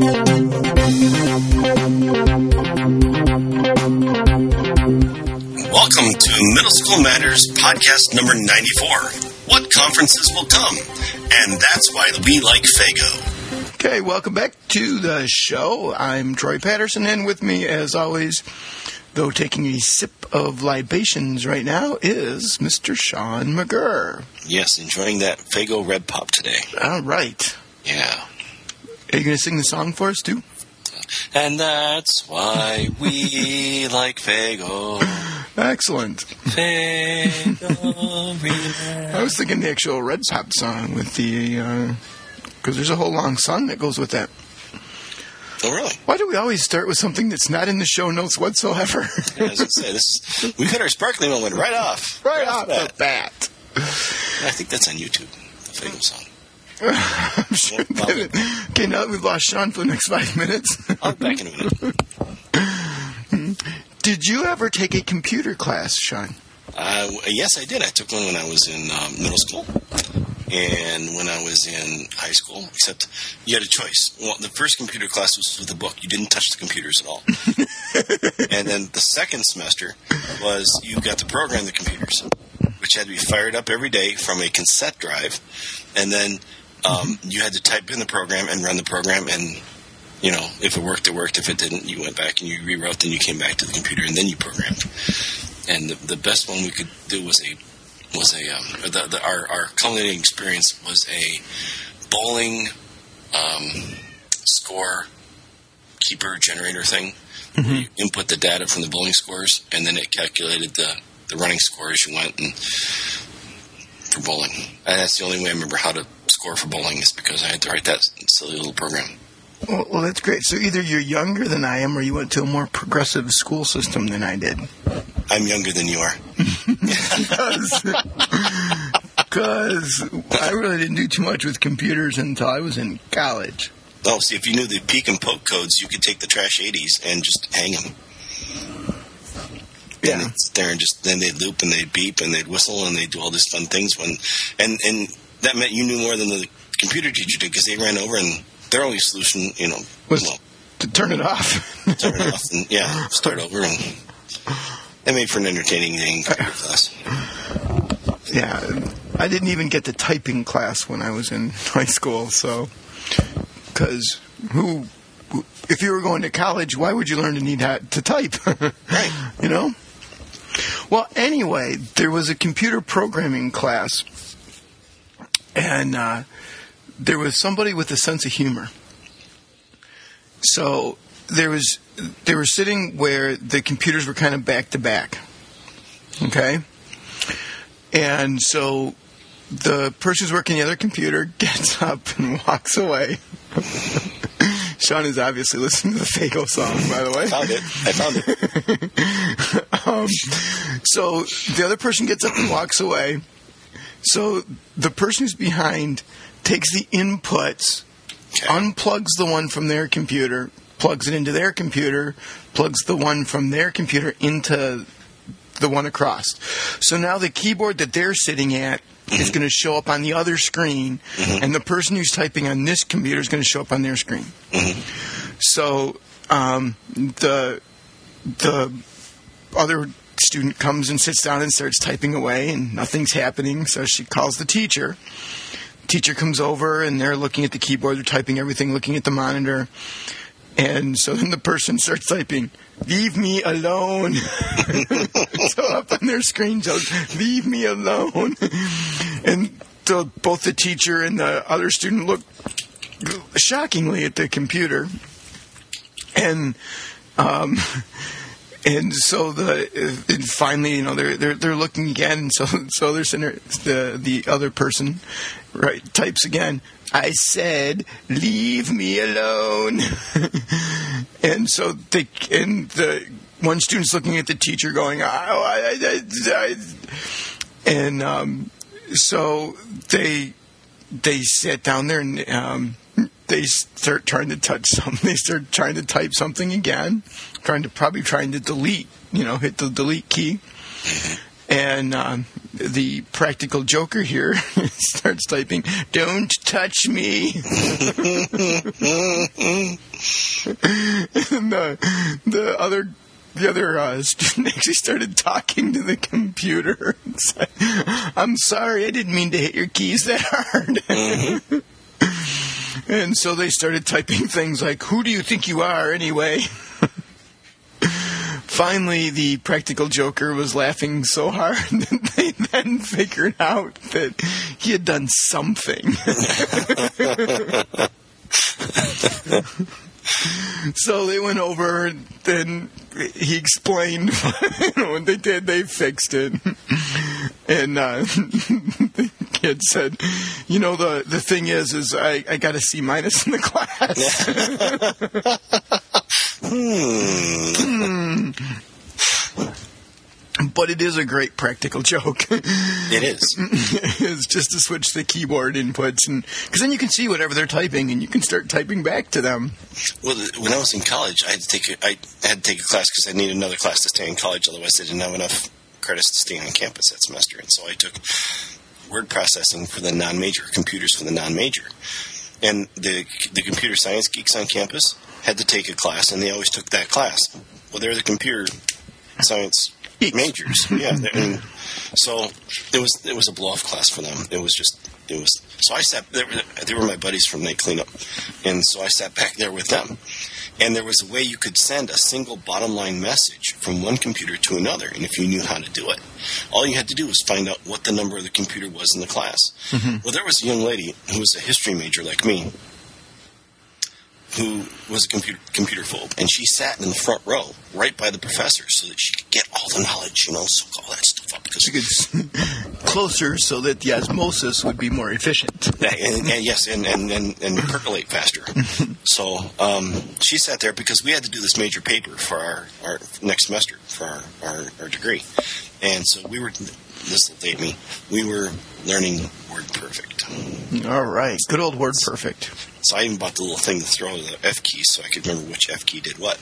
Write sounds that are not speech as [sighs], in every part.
Welcome to Middle School Matters podcast number 94. What conferences will come? And that's why we like Faygo. Okay, welcome back to the show. I'm Troy Patterson, and with me, as always, though taking a sip of libations right now, is Mr. Sean McGurr. Yes, enjoying that Faygo Red Pop today. All right. Yeah. Are you going to sing the song for us, too? And that's why we [laughs] like Faygo. Excellent. Faygo. [laughs] I was thinking the actual Red Pop song with the, uh, because there's a whole long song that goes with that. Oh, really? Why do we always start with something that's not in the show notes whatsoever? Yeah, I was say, this, we hit our sparkling moment right off. right off the the bat. I think that's on YouTube, the Faygo song. I'm sure Well, that it, okay, now that we've lost Sean for the next five minutes, I'll be back in a minute. [laughs] did you ever take a computer class, Sean? Uh, yes, I did. I took one when I was in um, middle school and when I was in high school, except you had a choice. Well, the first computer class was with a book. You didn't touch the computers at all. [laughs] and then the second semester was you got to program the computers, which had to be fired up every day from a cassette drive. And then um, you had to type in the program and run the program and you know, if it worked, it worked. If it didn't, you went back and you rewrote. Then you came back to the computer and then you programmed. And the, the best one we could do was a was a um, the, the, our our culminating experience was a bowling um, score keeper generator thing. Where you input the data from the bowling scores, and then it calculated the the running score as you went and for bowling. And that's the only way I remember how to score for bowling is because I had to write that silly little program. Well, well, that's great. So either you're younger than I am, or you went to a more progressive school system than I did. I'm younger than you are. [laughs] Because I really didn't do too much with computers until I was in college. Oh, see, if you knew the peek and poke codes, you could take the trash 80s and just hang them. Yeah. And it's there and just then they'd loop and they'd beep and they'd whistle and they'd do all these fun things when and and that meant you knew more than the computer teacher did because they ran over and their only solution, you know, Was well, to turn it off. turn it off and yeah, [laughs] start over and it made for an entertaining computer class. yeah, I didn't even get the typing class when I was in [laughs] high school. So, because who, if you were going to college, why would you learn to need ha- to type? [laughs] Right. You know. Well, anyway, there was a computer programming class, and uh, there was somebody with a sense of humor. So there was they were sitting where the computers were kind of back to back. Okay? And so the person who's working the other computer [laughs] gets up and walks away. [laughs] Sean is obviously listening to the Faygo song, by the way. I found it. I found it. [laughs] Um, so the other person gets up and walks away. So the person who's behind takes the inputs, unplugs the one from their computer, plugs it into their computer, plugs the one from their computer into the one across. So now the keyboard that they're sitting at is mm-hmm. going to show up on the other screen, mm-hmm. and the person who's typing on this computer is going to show up on their screen. Mm-hmm. So um, the the other student comes and sits down and starts typing away, and nothing's happening. So she calls the teacher. Teacher comes over, and they're looking at the keyboard, they're typing everything, looking at the monitor. And so then the person starts typing, Leave me alone. [laughs] so up on their screen shows, Leave me alone. and so both the teacher and the other student look shockingly at the computer. And um, and so the and finally, you know, they're they're they're looking again. So [laughs] so they're there, the the other person, right, types again. I said, leave me alone. [laughs] and so they and the one student's looking at the teacher, going, oh, I, I, I, I, and um, so they they sat down there and um, they start trying to touch [laughs] something. They start trying to type something again, trying to probably trying to delete, you know, hit the delete key. And um, the practical joker here [laughs] starts typing, "Don't touch me." [laughs] and the the other the other uh, student actually started talking to the computer. and said, I'm sorry, I didn't mean to hit your keys that hard. And so they started typing [laughs] things like, "Who do you think you are, anyway?" [laughs] Finally, the practical joker was laughing so hard [laughs] that they then figured out that he had done something. so they went over, and he explained what they did. They fixed it, and uh, the kid said, "You know, the the thing is, is I, I got a C minus in the class." Hmm. [laughs] But it is a great practical joke. It is. [laughs] it's just to switch the keyboard inputs, and because then you can see whatever they're typing, and you can start typing back to them. Well, when I was in college, I had to take a, I had to take a class because I needed another class to stay in college. Otherwise, I didn't have enough credits to stay on campus that semester, and so I took word processing for the non-major, computers for the non-major, and the the computer science geeks on campus had to take a class, and they always took that class. Well, they're the computer science majors, [laughs] yeah. And so it was it was a blow off class for them. It was just it was. So I sat. They were, they were my buddies from night cleanup, and so I sat back there with them. And there was a way you could send a single bottom line message from one computer to another, and if you knew how to do it, all you had to do was find out what the number of the computer was in the class. Mm-hmm. Well, there was a young lady who was a history major like me, who was a computer computer phobe, and she sat in the front row, right by the professor, so that she could get all the knowledge, you know, soak all that stuff up. Because You [laughs] could closer so that the osmosis would be more efficient. [laughs] And, and yes, and, and, and, and percolate faster. [laughs] so um, she sat there because we had to do this major paper for our, our next semester for our, our, our degree. And so we were, this will date me, we were learning Word Perfect. All right, good old word perfect. So I even bought the little thing to throw the F key so I could remember which F key did what.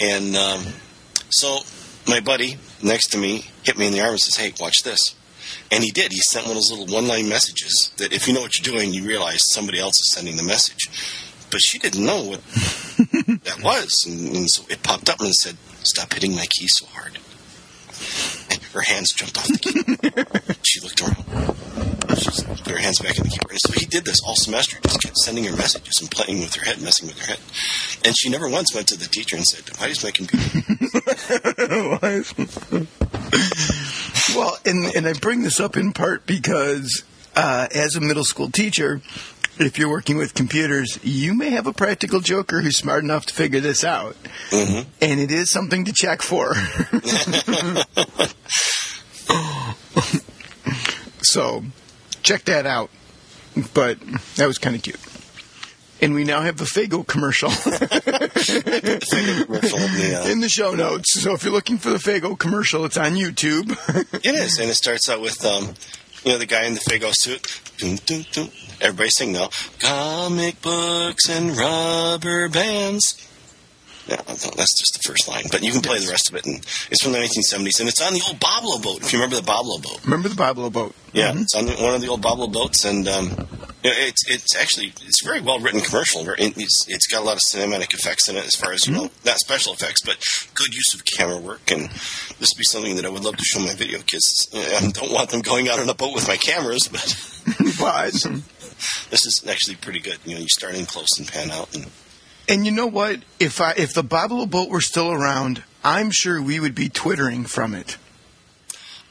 And um, so my buddy next to me hit me in the arm and says, Hey, watch this. And he did. He sent one of those little one line messages that if you know what you're doing, you realize somebody else is sending the message. But she didn't know what [laughs] that was. And, and so it popped up and said, Stop hitting my key so hard. Her hands jumped off the keyboard. she looked around. She put her hands back in the keyboard. And so he did this all semester, just kept sending her messages and playing with her head, messing with her head. And she never once went to the teacher and said, Why is my computer [laughs] Why? [laughs] well, and and I bring this up in part because uh, as a middle school teacher, if you're working with computers, you may have a practical joker who's smart enough to figure this out, Mhm. and it is something to check for. [laughs] so, check that out. But that was kind of cute. And we now have the Faygo commercial [laughs] Faygo commercial in the, in the show notes. So if you're looking for the Faygo commercial, it's on YouTube. It is, and it starts out with um, you know the guy in the Faygo suit. Dun, dun, dun. Everybody sing now. Comic books and rubber bands. Yeah, that's just the first line, but you can play the rest of it. And it's from the 1970s, and it's on the old Boblo boat. If you remember the Boblo boat, Remember the Boblo boat? yeah, it's on one of the old Boblo boats, and um, it's it's actually it's a very well written commercial. It's it's got a lot of cinematic effects in it, as far as you know, not special effects, but good use of camera work. And this would be something that I would love to show my video kids. I don't want them going out on a boat with my cameras, but [laughs] But, [laughs] this is actually pretty good. You know, you start in close and pan out, and and you know what? If I, if the Boblo boat were still around, I'm sure we would be twittering from it.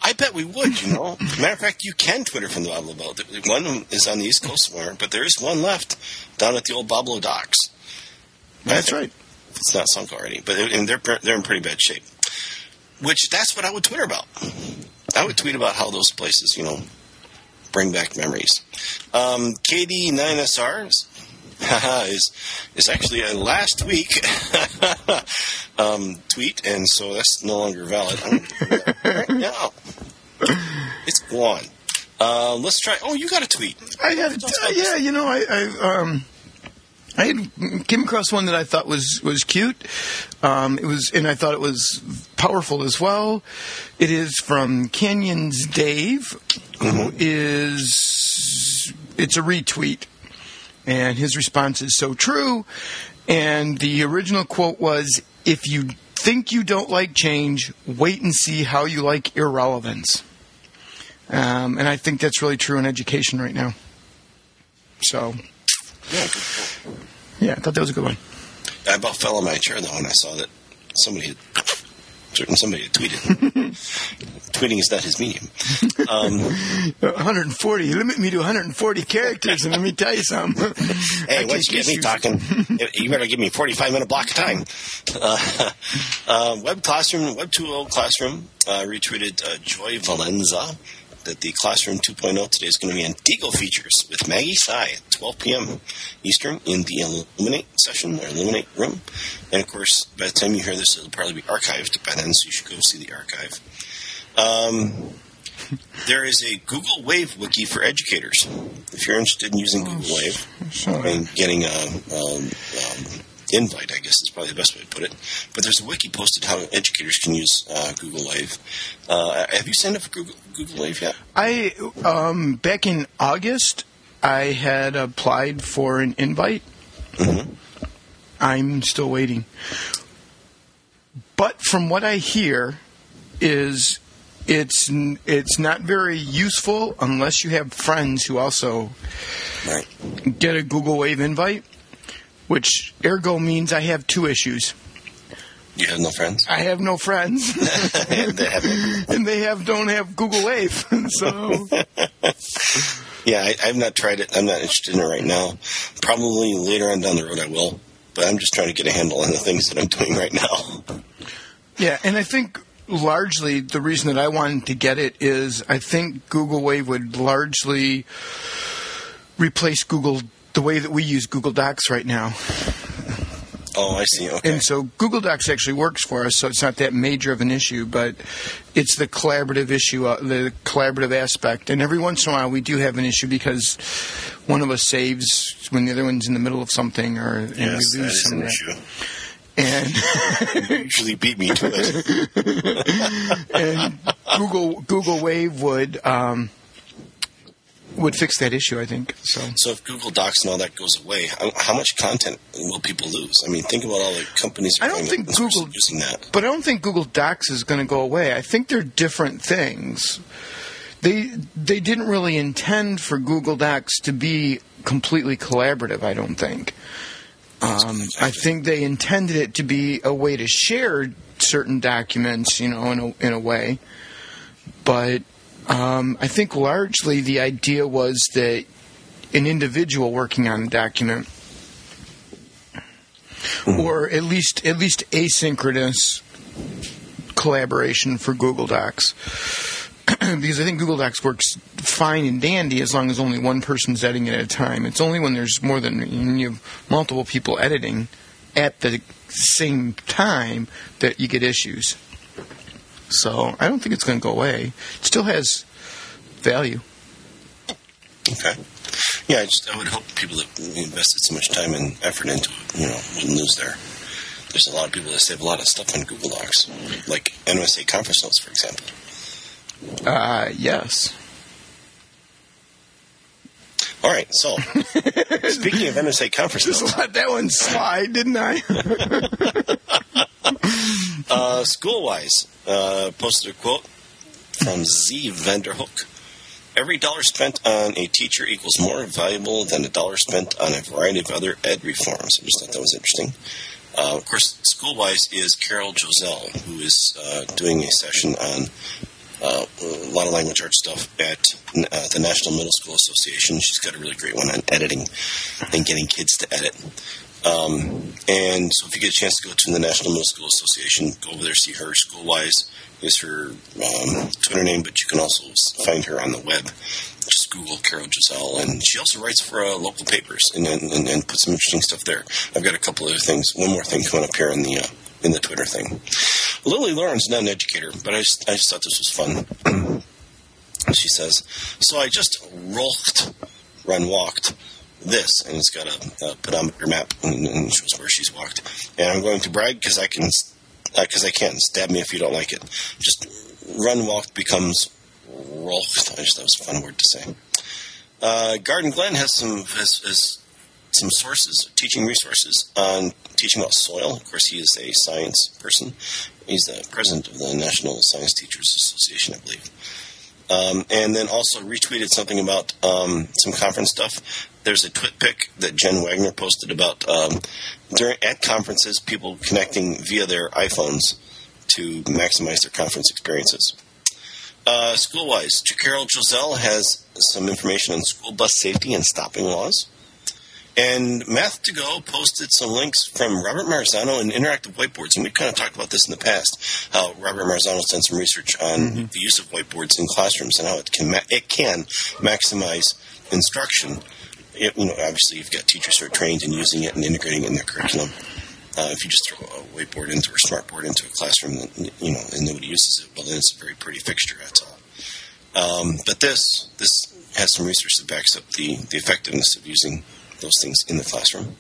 I bet we would. You know, matter of fact, you can Twitter from the Boblo boat. One is on the East Coast somewhere, but there is one left down at the old Boblo docks. That's right. it's not sunk already, but and they're they're in pretty bad shape. Which that's what I would Twitter about. I would tweet about how those places, you know, bring back memories. Um, KD9SR haha, [laughs] is is actually a last week [laughs] um, tweet, and so that's no longer valid. I'm gonna do that right now. It's gone. Uh, let's try. Oh, you got a tweet. I had, uh, yeah, you know, I, I um, I had, came across one that I thought was was cute. Um, it was, and I thought it was powerful as well. It is from Canyons Dave, who is it's a retweet, and his response is so true. And the original quote was, "If you think you don't like change, wait and see how you like irrelevance." Um, and I think that's really true in education right now. So, Yeah, I thought that was a good one. I about fell on my chair though when I saw that somebody had somebody tweeted. [laughs] Tweeting is not his medium. [laughs] Um, 140. Limit me to 140 characters, and let me tell you something. [laughs] hey, once you get me talking, you better give me a forty-five minute block of time. Uh, uh, Web Classroom, Web 2.0 Classroom uh, retweeted uh, Joyce Valenza that the Classroom 2.0 today is going to be on Diigo features with Maggie Tsai at 12 p.m. Eastern in the Elluminate session or Elluminate room. And of course, by the time you hear this, it'll probably be archived by then, so you should go see the archive. Um, there is a Google Wave wiki for educators. If you're interested in using Google Wave and getting a um, um, invite, I guess is probably the best way to put it. But there's a wiki posted how educators can use uh, Google Wave. Uh, have you signed up for Google, Google Wave yet? I um, back in August, I had applied for an invite. Mhm. I'm still waiting. But from what I hear, is it's it's not very useful unless you have friends who also Right. get a Google Wave invite, which ergo means I have two issues. You have no friends? I have no friends, [laughs] And they have- [laughs] and they have don't have Google Wave. [laughs] so yeah, I, I've not tried it. I'm not interested in it right now. Probably later on down the road I will. But I'm just trying to get a handle on the things that I'm doing right now. yeah, and I think largely the reason that I wanted to get it is I think Google Wave would largely replace Google the way that we use Google Docs right now. Oh, I see. Okay. And so Google Docs actually works for us, so it's not that major of an issue, but it's the collaborative issue, uh, the collaborative aspect. And every once in a while, we do have an issue because one of us saves when the other one's in the middle of something, or and yes, we lose is some an issue. And You usually beat me to it. [laughs] and Google Google Wave would um, would fix that issue, I think. So So if Google Docs and all that goes away, how, much content will people lose? I mean, think about all the companies. I don't think Google- using that. But I don't think Google Docs is going to go away. I think they're different things. They they didn't really intend for Google Docs to be completely collaborative. I don't think. Um, I think they intended it to be a way to share certain documents, you know, in a, in a way. But um, I think largely the idea was that an individual working on a document or at least at least asynchronous collaboration for Google Docs. [clears throat] because I think Google Docs works fine and dandy as long as only one person's editing it at a time. It's only when there's more than you have multiple people editing at the same time that you get issues. So I don't think it's going to go away. It still has value. Okay. Yeah, I just I would hope people that invested so much time and effort into it, you know, wouldn't lose their. There's a lot of people that save a lot of stuff on Google Docs, like NSA conference notes, for example. Uh, yes. All right, so speaking of NSA conference Just let that one slide, didn't I? [laughs] uh, Schoolwise uh, posted a quote from Z Vanderhook. Every dollar spent on a teacher equals more valuable than a dollar spent on a variety of other ed reforms. I just thought that was interesting. Uh, of course, Schoolwise is Carol Joselle, who is uh, doing a session on uh, a lot of language arts stuff at uh, the National Middle School Association. She's got a really great one on editing and getting kids to edit. Um, and so, if you get a chance to go to the National Middle School Association, go over there, see her. Schoolwise is her um, Twitter name, but you can also find her on the web. Just Google Carol Giselle, and she also writes for uh, local papers and, and, and, puts some interesting stuff there. I've got a couple other things. One more thing coming up here in the uh, in the Twitter thing. Lily Lauren's not an educator, but I just, I just thought this was fun. [clears throat] she says, "So I just rolked, run walked." this, and it's got a, a pedometer map and, and shows where she's walked. And I'm going to brag because I can, because uh, I can. Stab me if you don't like it. Just run walk becomes rolked. I just that was a fun word to say. Uh, Garden Glen has some has, has some sources, teaching resources on teaching about soil. Of course, he is a science person. He's the president of the National Science Teachers Association, I believe. Um, and then also retweeted something about um, some conference stuff. There's a twit pic that Jen Wagner posted about um, during at conferences, people connecting via their iPhones to maximize their conference experiences. Uh, school wise, Carol Giselle has some information on school bus safety and stopping laws. And Math to Go posted some links from Robert Marzano and interactive whiteboards. And we've kind of talked about this in the past, how Robert Marzano's done some research on mm-hmm. the use of whiteboards in classrooms and how it can, ma- it can maximize instruction. It, you know, obviously you've got teachers who are trained in using it and integrating it in their curriculum. Uh, if you just throw a whiteboard into or smartboard into a classroom, that, you know, and nobody uses it, well, then it's a very pretty fixture. That's all. Um, but this this has some research that backs up the, the effectiveness of using those things in the classroom.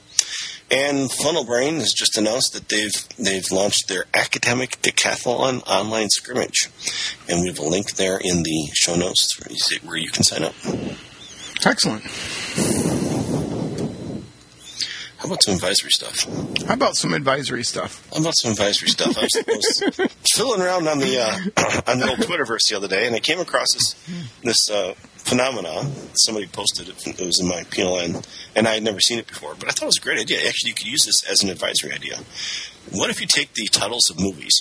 And Funnelbrain has just announced that they've they've launched their academic decathlon online scrimmage, and we have a link there in the show notes where you can sign up. Excellent. How about some advisory stuff? How about some advisory stuff? How about some advisory stuff? I was, I was [laughs] filling around on the uh, on the old Twitterverse the other day, and I came across this this uh, phenomena. Somebody posted it. It was in my PLN, and I had never seen it before. But I thought it was a great idea. Actually, you could use this as an advisory idea. What if you take the titles of movies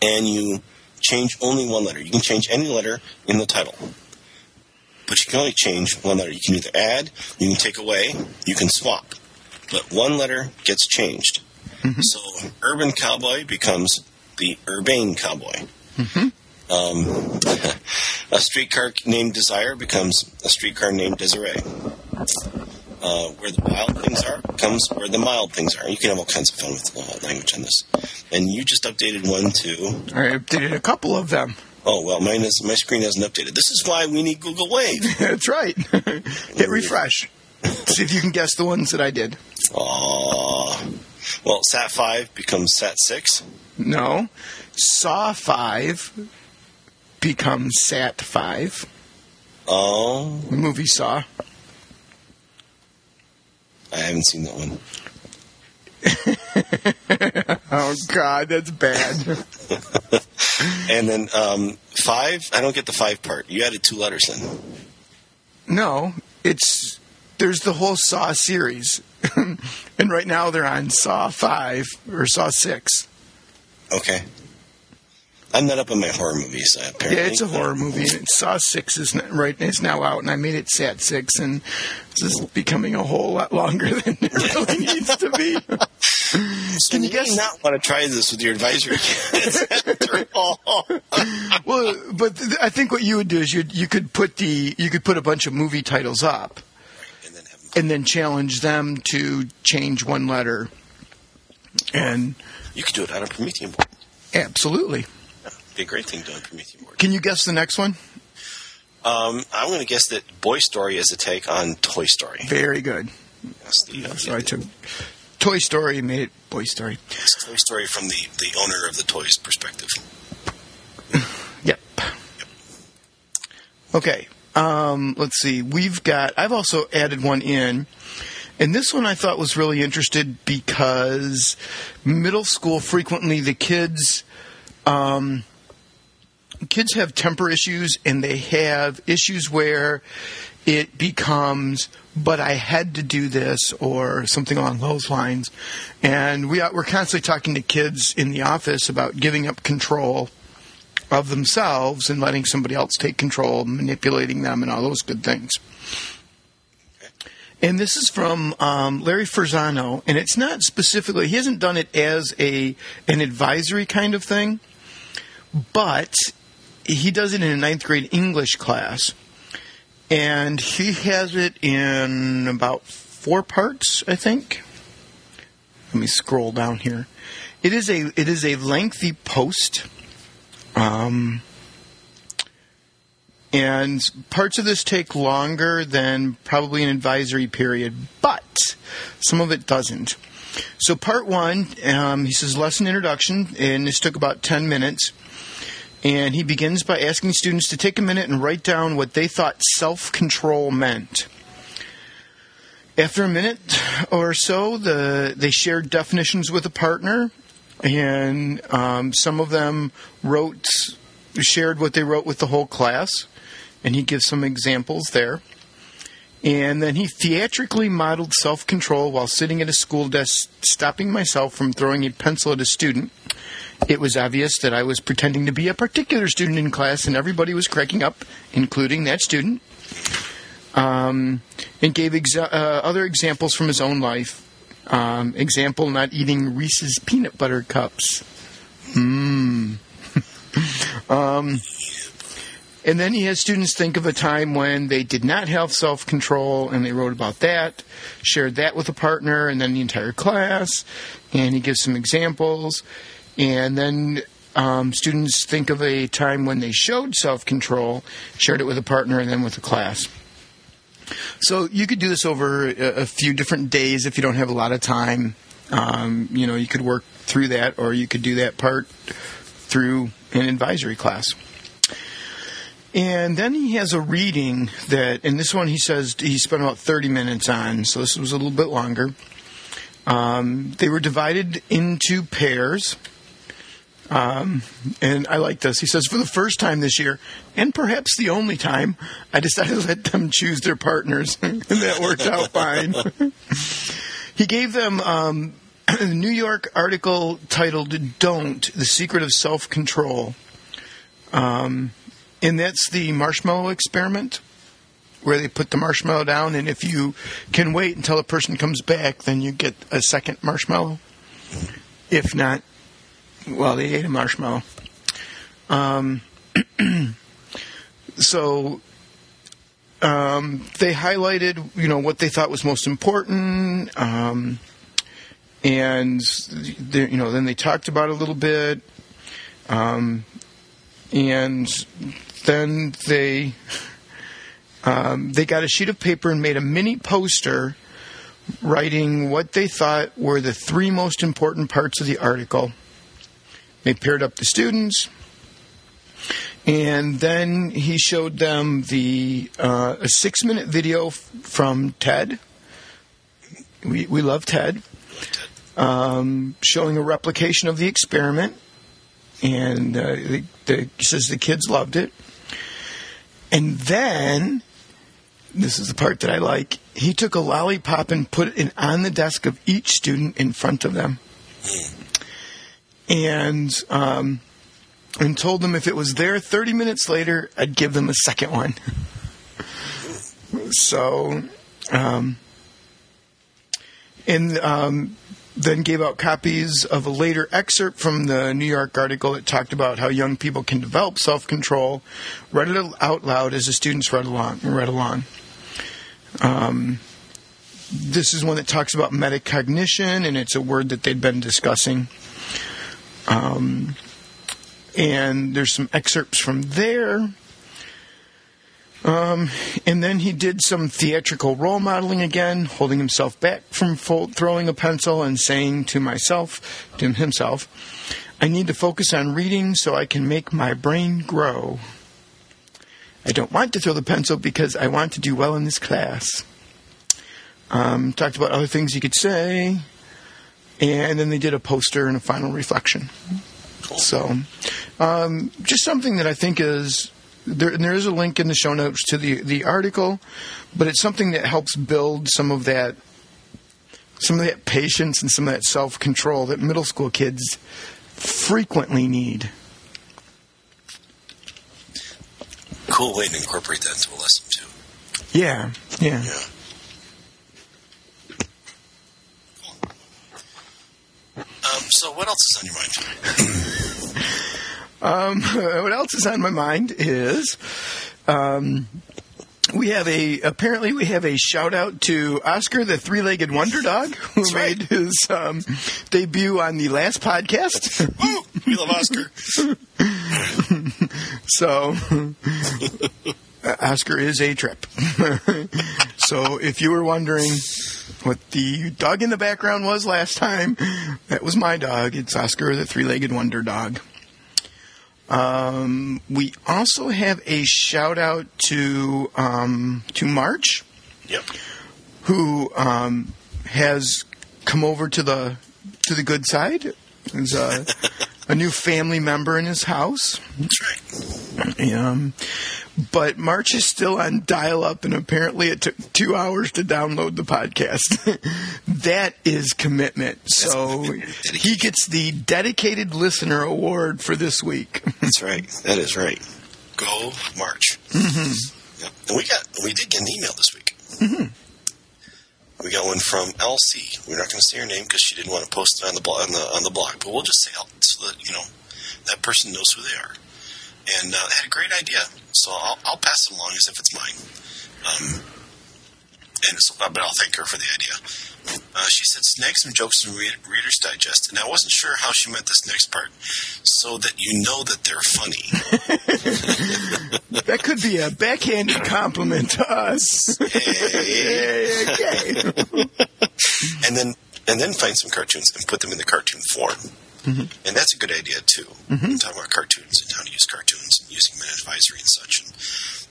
and you change only one letter? You can change any letter in the title but you can only change one letter. You can either add, you can take away, you can swap, but one letter gets changed. Mm-hmm. So urban cowboy becomes the urbane cowboy. Mm-hmm. Um, [laughs] a streetcar named Desire becomes a streetcar named Desiree. Uh, where the wild things are becomes where the mild things are. You can have all kinds of fun with uh, language on this. And you just updated one too. I updated a couple of them. Oh well, mine is my screen hasn't updated. This is why we need Google Wave. [laughs] That's right. [laughs] Hit refresh. [laughs] See if you can guess the ones that I did. Aww. Well, Sat five becomes Sat six. No, Saw five becomes Sat five. Oh. The movie Saw. I haven't seen that one. [laughs] oh God, that's bad. [laughs] and then um, five. I don't get the five part. You added two letters in. No, it's there's the whole Saw series, [laughs] and right now they're on Saw five or Saw six. Okay. I'm not up on my horror movies. Uh, apparently. Yeah, it's a horror movie, and Saw Six is not, right. It's now out, and I made it Sat Six, and this is becoming a whole lot longer [laughs] than it really needs to be. [laughs] so Can you guess? Not want to try this with your advisory [laughs] well, but th- I think what you would do is you you could put the you could put a bunch of movie titles up, and then, and then challenge them to change one letter, and you could do it on a Promethean board. Absolutely be a great thing to on Promethean board. Can you guess the next one? Um, I'm going to guess that Boy Story is a take on Toy Story. Very good. That's the, uh, so I took Toy Story, made it Boy Story. It's Toy Story from the, the owner of the toys perspective. [sighs] yep. yep. Okay. Um, let's see. We've got. I've also added one in. And this one I thought was really interested because middle school frequently the kids um, kids have temper issues and they have issues where it becomes but I had to do this or something along those lines. And we, we're constantly talking to kids in the office about giving up control of themselves and letting somebody else take control, manipulating them, and all those good things. And this is from um, Larry Ferlazzo, and it's not specifically, he hasn't done it as a an advisory kind of thing, but he does it in a ninth grade English class, and he has it in about four parts, I think. Let me scroll down here. It is a it is a lengthy post. Um, and parts of this take longer than probably an advisory period, but some of it doesn't. So, part one, um, he says lesson introduction, and this took about 10 minutes. And he begins by asking students to take a minute and write down what they thought self control meant. After a minute or so, the, they shared definitions with a partner, and um, some of them wrote, shared what they wrote with the whole class, and he gives some examples there. And then he theatrically modeled self control while sitting at a school desk, stopping myself from throwing a pencil at a student. It was obvious that I was pretending to be a particular student in class, and everybody was cracking up, including that student. Um, and gave exa- uh, other examples from his own life. Um, example: not eating Reese's peanut butter cups. Mmm. [laughs] um, and then he has students think of a time when they did not have self control and they wrote about that, shared that with a partner, and then the entire class. And he gives some examples. And then um, students think of a time when they showed self control, shared it with a partner, and then with the class. So you could do this over a, a few different days if you don't have a lot of time. Um, you know, you could work through that, or you could do that part through an advisory class. And then he has a reading that, and this one he says he spent about 30 minutes on, so this was a little bit longer. Um, they were divided into pairs. Um, and I like this. He says, for the first time this year, and perhaps the only time, I decided to let them choose their partners, [laughs] and that worked out fine. [laughs] he gave them um, [clears throat] a New York article titled "Don't: The Secret of Self Control." Um, and that's the marshmallow experiment where they put the marshmallow down and if you can wait until a person comes back then you get a second marshmallow if not well they ate a marshmallow um, [clears throat] so um, they highlighted you know what they thought was most important um, and they, you know then they talked about it a little bit um, and then they um, they got a sheet of paper and made a mini poster writing what they thought were the three most important parts of the article. They paired up the students, and then he showed them the uh, a six minute video f- from TED. We we love TED, um, showing a replication of the experiment, and uh, the, the, he says the kids loved it. And then, this is the part that I like, he took a lollipop and put it on the desk of each student in front of them. And, um, and told them if it was there 30 minutes later, I'd give them a second one. so, um, and um, then gave out copies of a later excerpt from the New York article that talked about how young people can develop self-control. Read it out loud as the students read along. Read along. Um, this is one that talks about metacognition, and it's a word that they'd been discussing. Um, and there's some excerpts from there. Um, and then he did some theatrical role modeling again, holding himself back from fold, throwing a pencil and saying to myself, to himself, I need to focus on reading so I can make my brain grow. I don't want to throw the pencil because I want to do well in this class. Um, talked about other things you could say, and then they did a poster and a final reflection. Cool. So, um, just something that I think is there, there is a link in the show notes to the, the article, but it's something that helps build some of that some of that patience and some of that self control that middle school kids frequently need. Cool way to incorporate that into a lesson too. Yeah, yeah. Yeah. Um, so what else is on your mind? [laughs] Um, [laughs] what else is on my mind is um, we have a apparently we have a shout out to Oscar the three-legged wonder dog who That's right. made his um, debut on the last podcast. [laughs] Woo! We love Oscar. So Oscar is a trip. [laughs] so if you were wondering what the dog in the background was last time, that was my dog. It's Oscar, the three-legged wonder dog. Um, we also have a shout out to um, to March, Yep. who um, has come over to the to the good side. A, [laughs] a new family member in his house. That's right. Um, but March is still on dial up, and apparently it took two hours to download the podcast. [laughs] that is commitment. So he gets the dedicated listener award for this week. [laughs] That's right. That is right. Go March. Mm-hmm. Yep. And we got we did get an email this week. Mm-hmm. We got one from LC. We're not going to say her name because she didn't want to post it on the blog, on the on the blog, but we'll just say so that you know that person knows who they are. And uh, had a great idea, so I'll, I'll pass it along as if it's mine. Um, and so, but I'll thank her for the idea. Uh, she said, "Snag some jokes from Read- Reader's Digest," and I wasn't sure how she meant this next part, so that you know that they're funny. That could be a backhanded compliment to us. Hey. okay. and then and then find some cartoons and put them in the cartoon form. And that's a good idea too. Mm-hmm. Talk about cartoons and how to use cartoons and using Minute Advisory and such, and,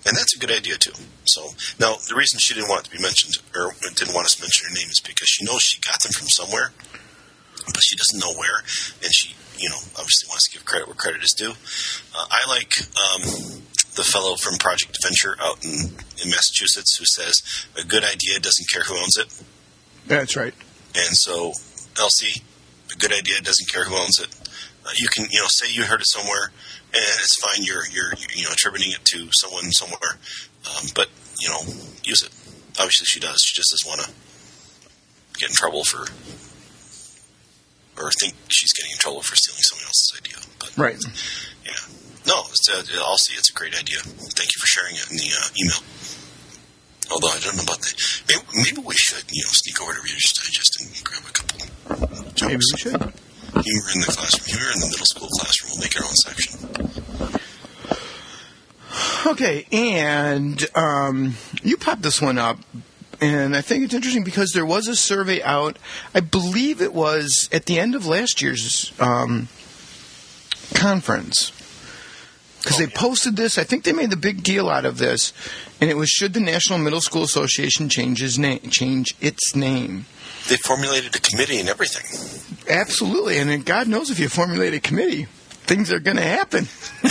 and that's a good idea too. So now the reason she didn't want to be mentioned or didn't want us to mention her name is because she knows she got them from somewhere, but she doesn't know where, and she you know obviously wants to give credit where credit is due. Uh, I like um, the fellow from Project Venture out in, in Massachusetts who says a good idea doesn't care who owns it. That's right. And so, LC, a good idea doesn't care who owns it. Uh, you can, you know, say you heard it somewhere, and it's fine. You're, you're, you know, attributing it to someone somewhere, um, but you know, use it. Obviously, she does. She just doesn't want to get in trouble for, or think she's getting in trouble for stealing someone else's idea. But Right. yeah, no, it's a, LC, it's a great idea. Thank you for sharing it in the uh, email. Although I don't know about the maybe, maybe we should you know sneak over to Reader's Digest and grab a jokes. Maybe we should. [laughs] Humor in the classroom, humor in the middle school classroom. We'll make our own section. Okay, and um, you popped this one up, and I think it's interesting because there was a survey out. I believe it was at the end of last year's um, conference because Oh, they yeah. posted this. I think they made the big deal out of this, and it was should the National Middle School Association change its name? Change its name. They formulated a committee and everything. Absolutely, and God knows if you formulate a committee, things are going to happen. [laughs]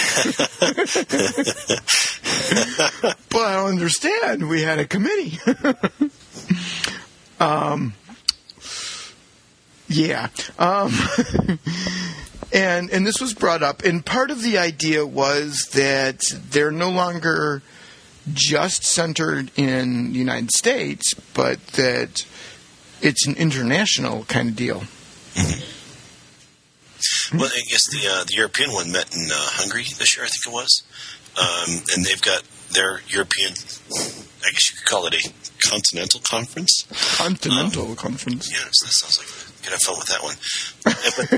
but I don't understand. We had a committee. [laughs] um, yeah. Um, [laughs] and and this was brought up, and part of the idea was that they're no longer just centered in the United States, but that it's an international kind of deal. Well, I guess the uh, the European one met in uh, Hungary this year, I think it was, um, and they've got their European. I guess you could call it a continental conference. Continental conference. Yeah, so that sounds like could have fun with that one. Yeah, but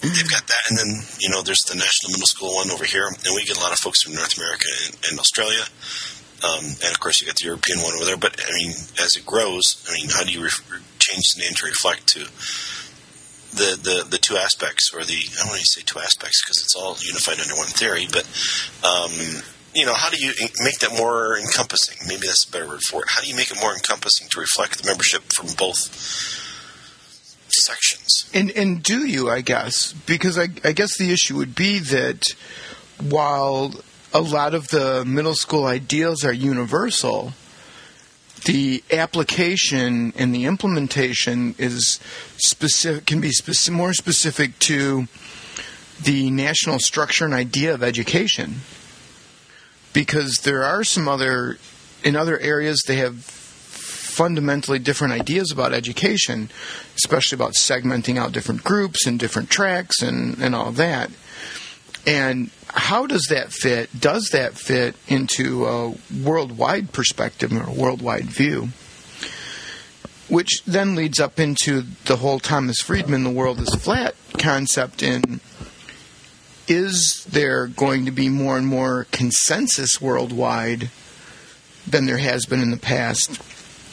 they've got that, and then you know there's the National Middle School one over here, and we get a lot of folks from North America and, and Australia, um, and of course you got the European one over there. But I mean, as it grows, I mean, how do you re- change the name to reflect to the, the, the two aspects, or the I don't want to say two aspects because it's all unified under one theory, but um, you know, how do you make that more encompassing? Maybe that's a better word for it. How do you make it more encompassing to reflect the membership from both sections? And and do you? I guess because I, I guess the issue would be that while a lot of the middle school ideals are universal, the application and the implementation is specific can be more specific to the national structure and idea of education. Because there are some other in other areas they have fundamentally different ideas about education especially about segmenting out different groups and different tracks and, and all that and how does that fit does that fit into a worldwide perspective or a worldwide view which then leads up into the whole Thomas Friedman, the world is flat concept in is there going to be more and more consensus worldwide than there has been in the past?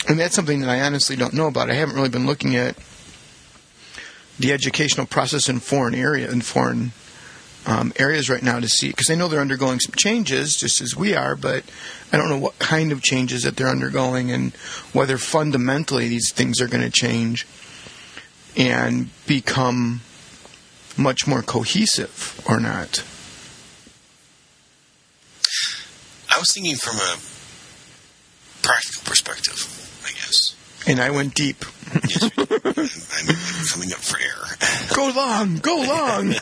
And that's something that I honestly don't know about. I haven't really been looking at the educational process in foreign area in foreign um, areas right now to see because I know they're undergoing some changes just as we are, but I don't know what kind of changes that they're undergoing and whether fundamentally these things are going to change and become much more cohesive or not. I was thinking from a practical perspective. And I went deep. Yes, [laughs] I'm, I'm coming up for air. Go long, go long. [laughs]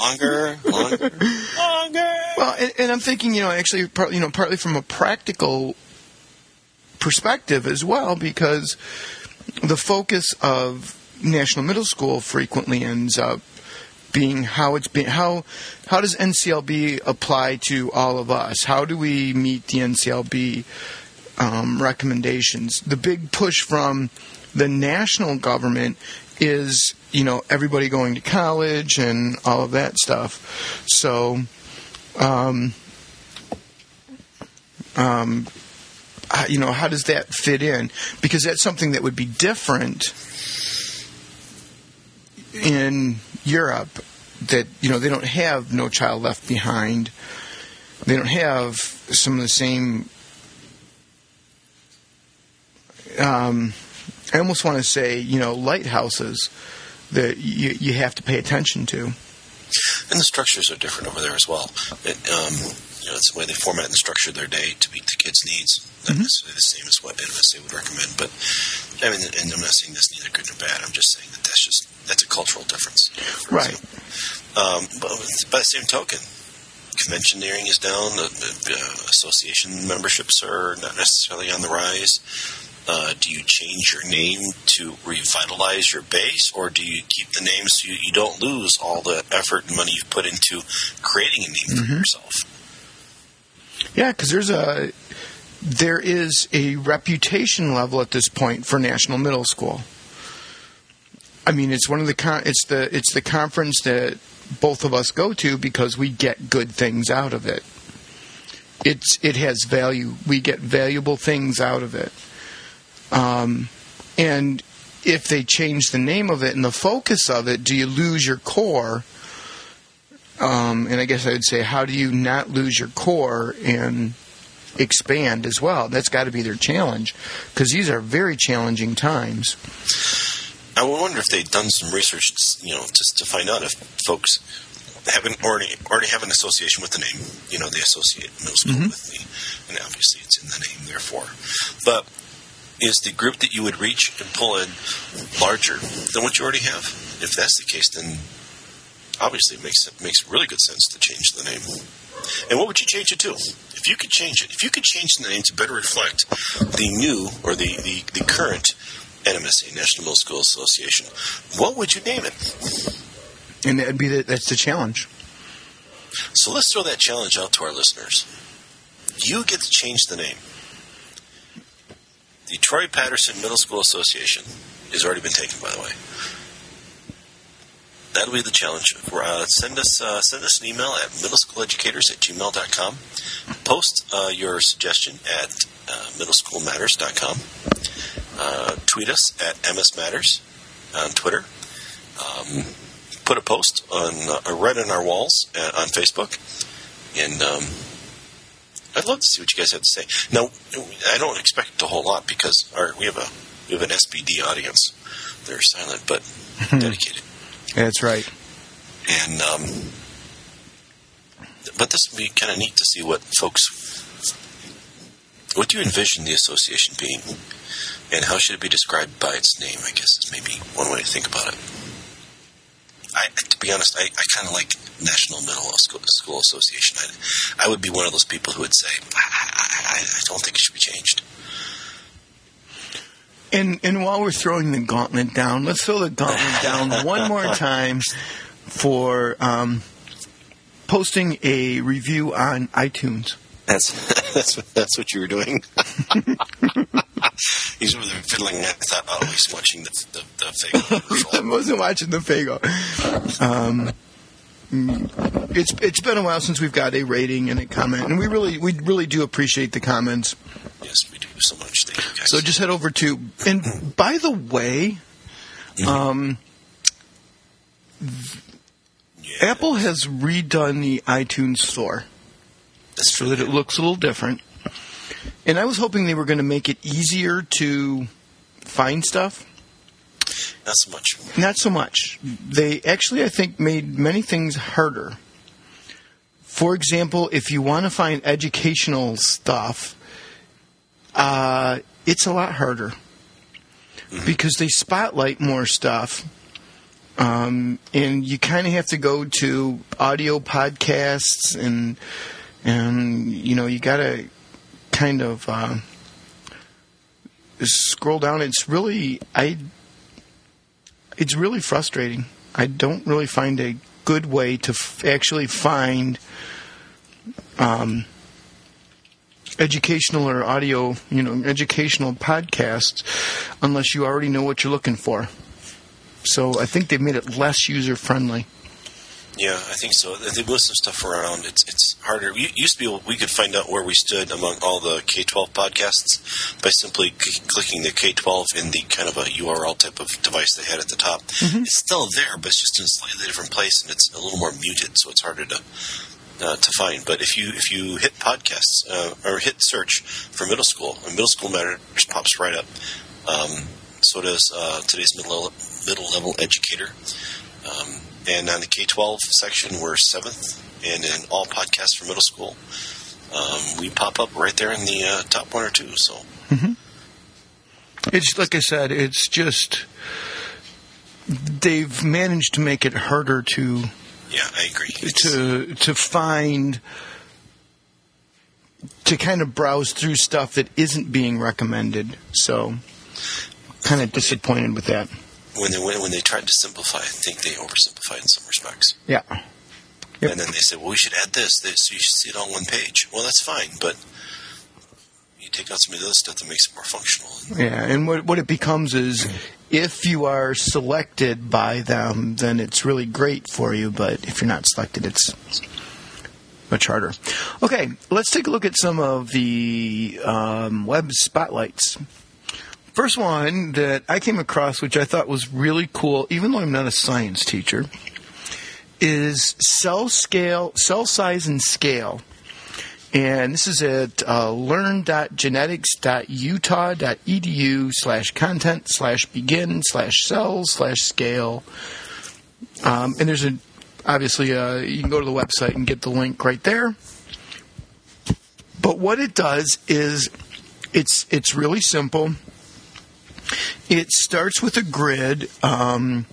longer, longer, longer. Well, and, and I'm thinking, you know, actually, part, you know, partly from a practical perspective as well, because the focus of National Middle School frequently ends up being how it's been how how does NCLB apply to all of us? How do we meet the NCLB um, recommendations? The big push from the national government is you know everybody going to college and all of that stuff. So. Um, um, you know, how does that fit in? Because that's something that would be different in Europe. That you know they don't have No Child Left Behind. They don't have some of the same. Um, I almost want to say, you know, lighthouses that you, you have to pay attention to. And the structures are different over there as well. It, um, you know, it's the way they format and structure their day to meet the kids' needs. Not Mhm. necessarily the same as what NMSA would recommend, but I mean, and I'm not saying that's neither good nor bad. I'm just saying that that's just that's a cultural difference. Right. Um, but by the same token, conventioneering is down. The, the, uh, association memberships are not necessarily on the rise. Uh, do you change your name to revitalize your base, or do you keep the name so you, you don't lose all the effort and money you've put into creating a name for Mhm. yourself? Yeah, because there's a there is a reputation level at this point for National Middle School. I mean, it's one of the con- it's the it's the conference that both of us go to because we get good things out of it. It's it has value. We get valuable things out of it. Um, and if they change the name of it and the focus of it, do you lose your core? Um, and I guess I would say, how do you not lose your core and expand as well? That's got to be their challenge because these are very challenging times. I wonder if they've done some research, you know, just to find out if folks haven't already already have an association with the name. You know, they associate middle school Mhm. with me, and obviously it's in the name, therefore. But is the group that you would reach and pull in larger than what you already have? If that's the case, then obviously it makes it makes really good sense to change the name. And what would you change it to? If you could change it, if you could change the name to better reflect the new or the, the, the current NMSA National Middle School Association, what would you name it? And that'd be the, that's the challenge. So let's throw that challenge out to our listeners. You get to change the name. The Troy Patterson Middle School Association has already been taken, by the way. That'll be the challenge. Uh, send us uh, send us an email at middleschooleducators at gmail.com. Post uh, your suggestion at uh, middleschoolmatters.com. Uh, tweet us at msmatters on Twitter. Um, put a post on uh, right on our walls uh, on Facebook, and um, I'd love to see what you guys have to say. Now, I don't expect a whole lot because our, we have a we have an SPD audience. They're silent but [laughs] dedicated, That's right. and um, but this would be kind of neat to see what folks. What do you envision the association being, and how should it be described by its name? I guess is maybe one way to think about it. I, to be honest, I, I kind of like National Middle School, School Association. I, I would be one of those people who would say, I I don't think it should be changed. And and while we're throwing the gauntlet down, let's throw the gauntlet [laughs] down one more time for um, posting a review on iTunes. That's [laughs] that's that's what you were doing. [laughs] [laughs] He's over there fiddling. I thought, oh, he's watching the the, the. [laughs] I wasn't watching the Faygo. Um, it's it's been a while since we've got a rating and a comment, and we really we really do appreciate the comments. Yes, we do so much. Thank you guys. So just head over to and by the way, um, yeah, Apple has redone the iTunes store that's so that it looks a little different. And I was hoping they were going to make it easier to find stuff. not so much. Not so much. They actually, I think, made many things harder. For example, if you want to find educational stuff, uh, it's a lot harder because they spotlight more stuff. Um, and you kind of have to go to audio podcasts and and you know you got to kind of uh, scroll down. It's really I it's really frustrating. I don't really find a good way to f- actually find um, educational or audio, you know, educational podcasts unless you already know what you're looking for. So I think they've made it less user friendly. Yeah, I think so. They move some stuff around. It's it's harder. We used to be able, we could find out where we stood among all the K twelve podcasts by simply c- clicking the K twelve in the kind of a URL type of device they had at the top. It's still there, but it's just in a slightly different place, and it's a little more muted, so it's harder to uh, to find. But if you if you hit podcasts uh, or hit search for middle school, and middle school matters pops right up. Um, so does uh, today's middle middle level educator. Um, and on the K twelve section, we're seventh, and in all podcasts for middle school, um, we pop up right there in the uh, top one or two. So It's like I said, it's just they've managed to make it harder to yeah, I agree. To to find to kind of browse through stuff that isn't being recommended. So kind of disappointed with that. When they when, when they tried to simplify, I think they oversimplified in some respects. Yeah. Yep. And then they said, "Well, we should add this, this, so you should see it on one page." Well, that's fine, but you take out some of the other stuff that makes it more functional. Yeah, and what what it becomes is if you are selected by them, then it's really great for you. But if you're not selected, it's much harder. Okay, let's take a look at some of the um, web spotlights. First one that I came across, which I thought was really cool, even though I'm not a science teacher, is cell scale, cell size and scale. And this is at uh, learn.genetics.utah.edu slash content slash begin slash cells slash scale. Um, and there's a, obviously, uh, you can go to the website and get the link right there. But what it does is it's, it's really simple. It starts with a grid, um,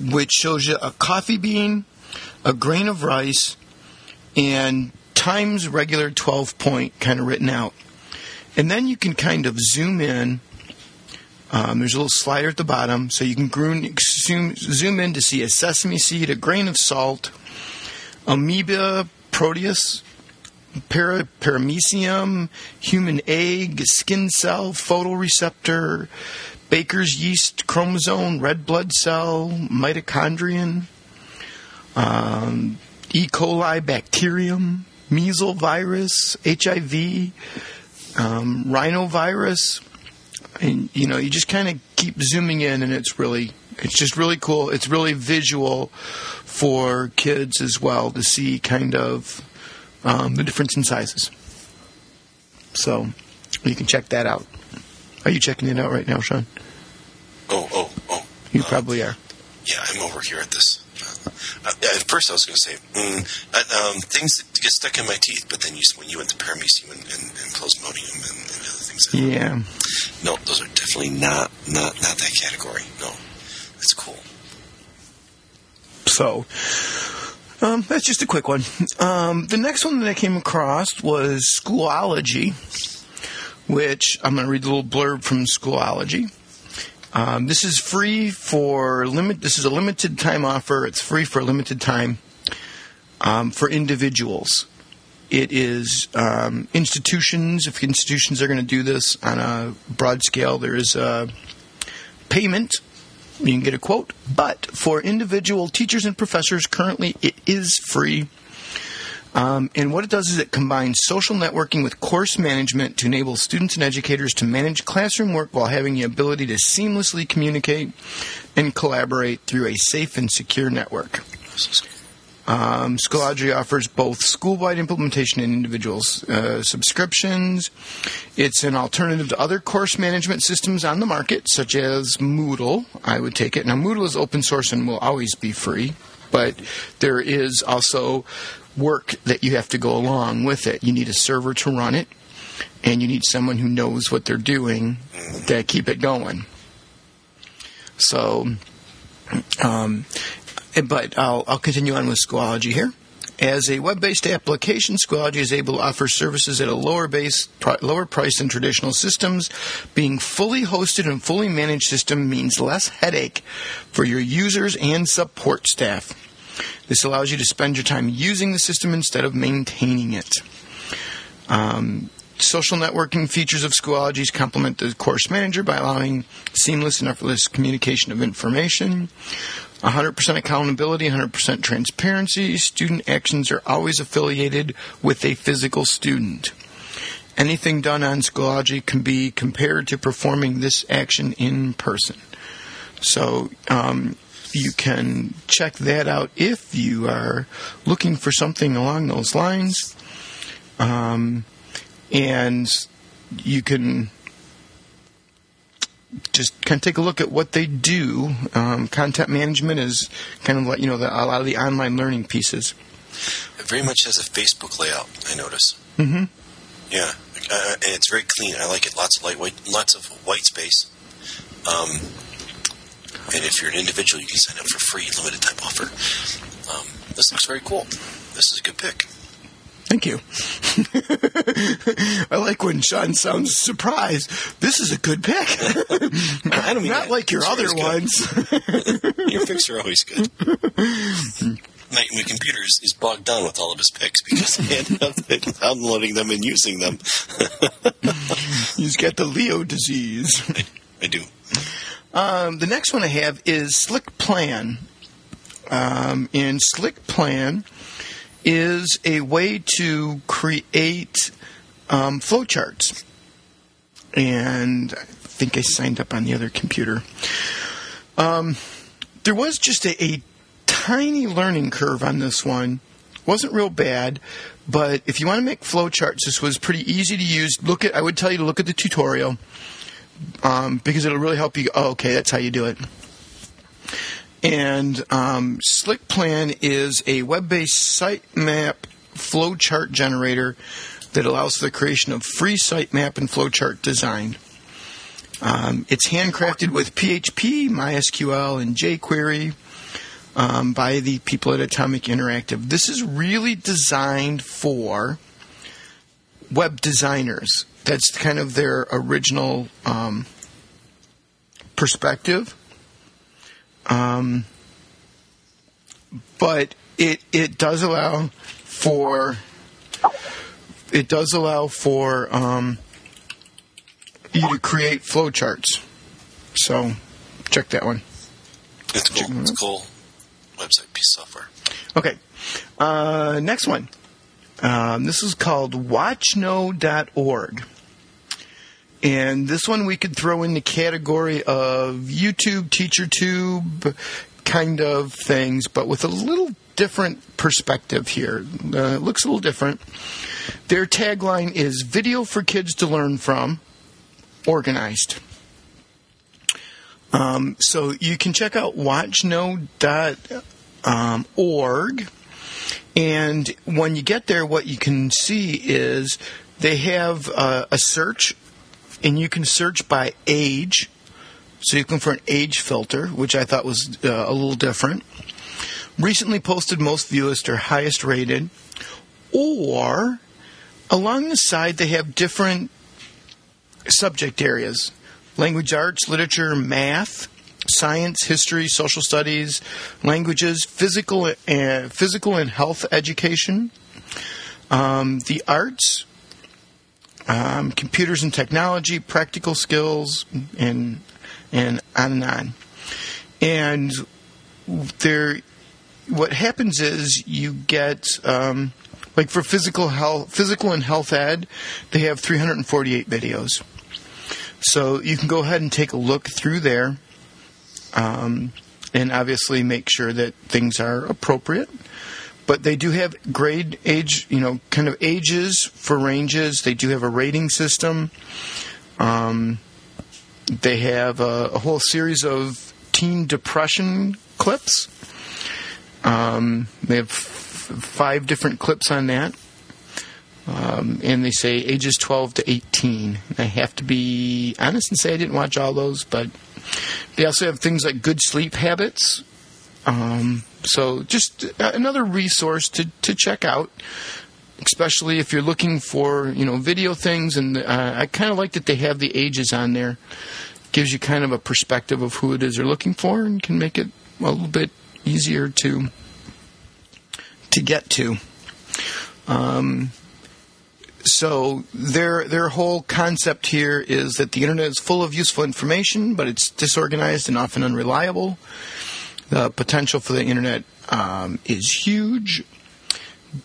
which shows you a coffee bean, a grain of rice, and times regular 12 point kind of written out. And then you can kind of zoom in. Um, there's a little slider at the bottom, so you can groom, zoom, zoom in to see a sesame seed, a grain of salt, amoeba, proteus, para, paramecium, human egg, skin cell, photoreceptor, baker's yeast, chromosome, red blood cell, mitochondrion, um, E. coli bacterium, measles virus, HIV, um, rhinovirus. And, you know, you just kind of keep zooming in, and it's really, it's just really cool. It's really visual for kids as well to see kind of um, the difference in sizes. So you can check that out. Are you checking it out right now, Sean? Oh, oh, oh. You Uh, probably are. Yeah, I'm over here at this. Uh, at first, I was going to say mm, uh, um, things that get stuck in my teeth, but then you, when you went to paramecium and, and, and plasmodium and, and other things, Yeah. no, those are definitely not not not that category. No, that's cool. So, um, that's just a quick one. Um, the next one that I came across was Schoology, which I'm going to read the little blurb from Schoology. Um, this is free for limit. This is a limited time offer. It's free for a limited time um, for individuals. It is um, institutions. If institutions are going to do this on a broad scale, there is a payment You can get a quote, but for individual teachers and professors, currently it is free. Um, and what it does is it combines social networking with course management to enable students and educators to manage classroom work while having the ability to seamlessly communicate and collaborate through a safe and secure network. Um, Schoology offers both school-wide implementation and individual uh, subscriptions. It's an alternative to other course management systems on the market, such as Moodle. I would take it. Now, Moodle is open source and will always be free, but there is also work that you have to go along with it. You need a server to run it, and you need someone who knows what they're doing to keep it going. So, um, but I'll, I'll continue on with Schoology here. As a web-based application, Schoology is able to offer services at a lower base, lower price than traditional systems. Being fully hosted and fully managed system means less headache for your users and support staff. This allows you to spend your time using the system instead of maintaining it. Um, social networking features of Schoology's complement the course manager by allowing seamless and effortless communication of information. 100% accountability, 100% transparency. Student actions are always affiliated with a physical student. Anything done on Schoology can be compared to performing this action in person. So um, you can check that out if you are looking for something along those lines. Um, and you can just kind of take a look at what they do. Um, content management is kind of like you know the, a lot of the online learning pieces. It very much has a Facebook layout. I notice. Mm-hmm. Yeah, uh, and it's very clean. I like it. Lots of lightweight, lots of white space. Um, and if you're an individual, you can sign up for free limited time offer. Um, this looks very cool. This is a good pick. Thank you. [laughs] I like when Sean sounds surprised. This is a good pick. [laughs] I don't mean Not that. like your other ones. [laughs] your picks are always good. My, my computer is, is, bogged down with all of his picks because I ended up downloading them and using them. He's got the Leo disease. I, I do. Um, the next one I have is Slick Plan. Um, in Slick Plan is a way to create um, flowcharts. And I think I signed up on the other computer. Um, there was just a, a tiny learning curve on this one. wasn't real bad, but if you want to make flowcharts, this was pretty easy to use. Look at I would tell you to look at the tutorial um, because it'll really help you. Oh, okay, that's how you do it. And um, Slick Plan is a web-based sitemap flowchart generator that allows for the creation of free sitemap and flowchart design. Um, it's handcrafted with PHP, MySQL, and jQuery um, by the people at Atomic Interactive. This is really designed for web designers. That's kind of their original um, perspective. Um, but it it does allow for it does allow for um, you to create flowcharts. So check that one. It's cool. It's cool. Website piece of software. Okay. Uh, next one. Um, this is called watchknow.org. And this one we could throw in the category of YouTube, TeacherTube kind of things, but with a little different perspective here. Uh, it looks a little different. Their tagline is Video for Kids to Learn From, Organized. Um, so you can check out watchknow.org. And when you get there, what you can see is they have uh, a search and you can search by age. So you can for an age filter, which I thought was uh, a little different. Recently posted most viewed or highest rated. Or along the side, they have different subject areas language arts, literature, math, science, history, social studies, languages, physical, uh, physical and health education, um, the arts, um, computers and technology, practical skills, and and on and on. and there, what happens is you get um, like for physical health, physical and health ed, they have 348 videos. So you can go ahead and take a look through there, um, and obviously make sure that things are appropriate. But they do have grade age, you know, kind of ages for ranges. They do have a rating system. Um, they have a, a, whole series of teen depression clips. Um, they have f- five different clips on that. Um, and they say ages 12 to 18. I have to be honest and say I didn't watch all those, but they also have things like good sleep habits. Um, so just another resource to, to check out, especially if you're looking for you know video things. And uh, I kind of like that they have the ages on there. Gives you kind of a perspective of who it is they're looking for, and can make it a little bit easier to to get to. Um, so their their whole concept here is that the internet is full of useful information, but it's disorganized and often unreliable. The potential for the internet um, is huge,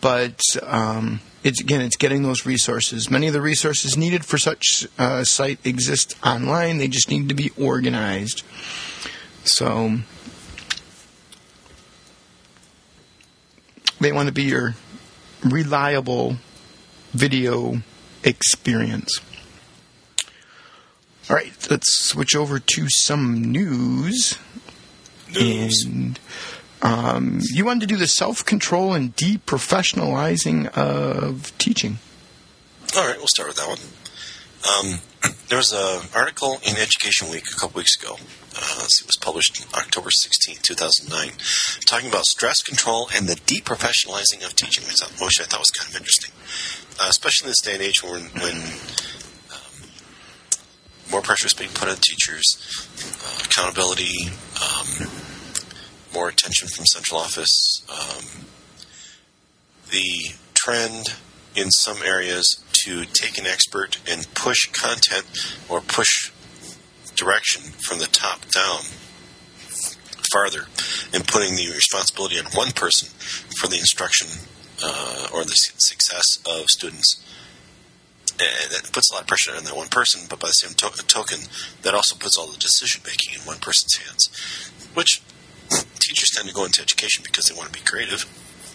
but um, it's again it's getting those resources. Many of the resources needed for such a uh, site exist online. They just need to be organized. So they want to be your reliable video experience. All right, let's switch over to some news. And um, you wanted to do the self control and deprofessionalizing of teaching. All right, we'll start with that one. Um, [clears throat] there was an article in Education Week a couple weeks ago. Uh, it was published October 16, 2009, talking about stress control and the deprofessionalizing of teaching, which I thought was kind of interesting uh, especially in this day and age when, when more pressure is being put on teachers, uh, accountability, um, more attention from central office. Um, the trend in some areas to take an expert and push content or push direction from the top down farther and putting the responsibility on one person for the instruction uh, or the success of students. And it puts a lot of pressure on that one person, but by the same to- token, that also puts all the decision making in one person's hands. Which [clears throat] teachers tend to go into education because they want to be creative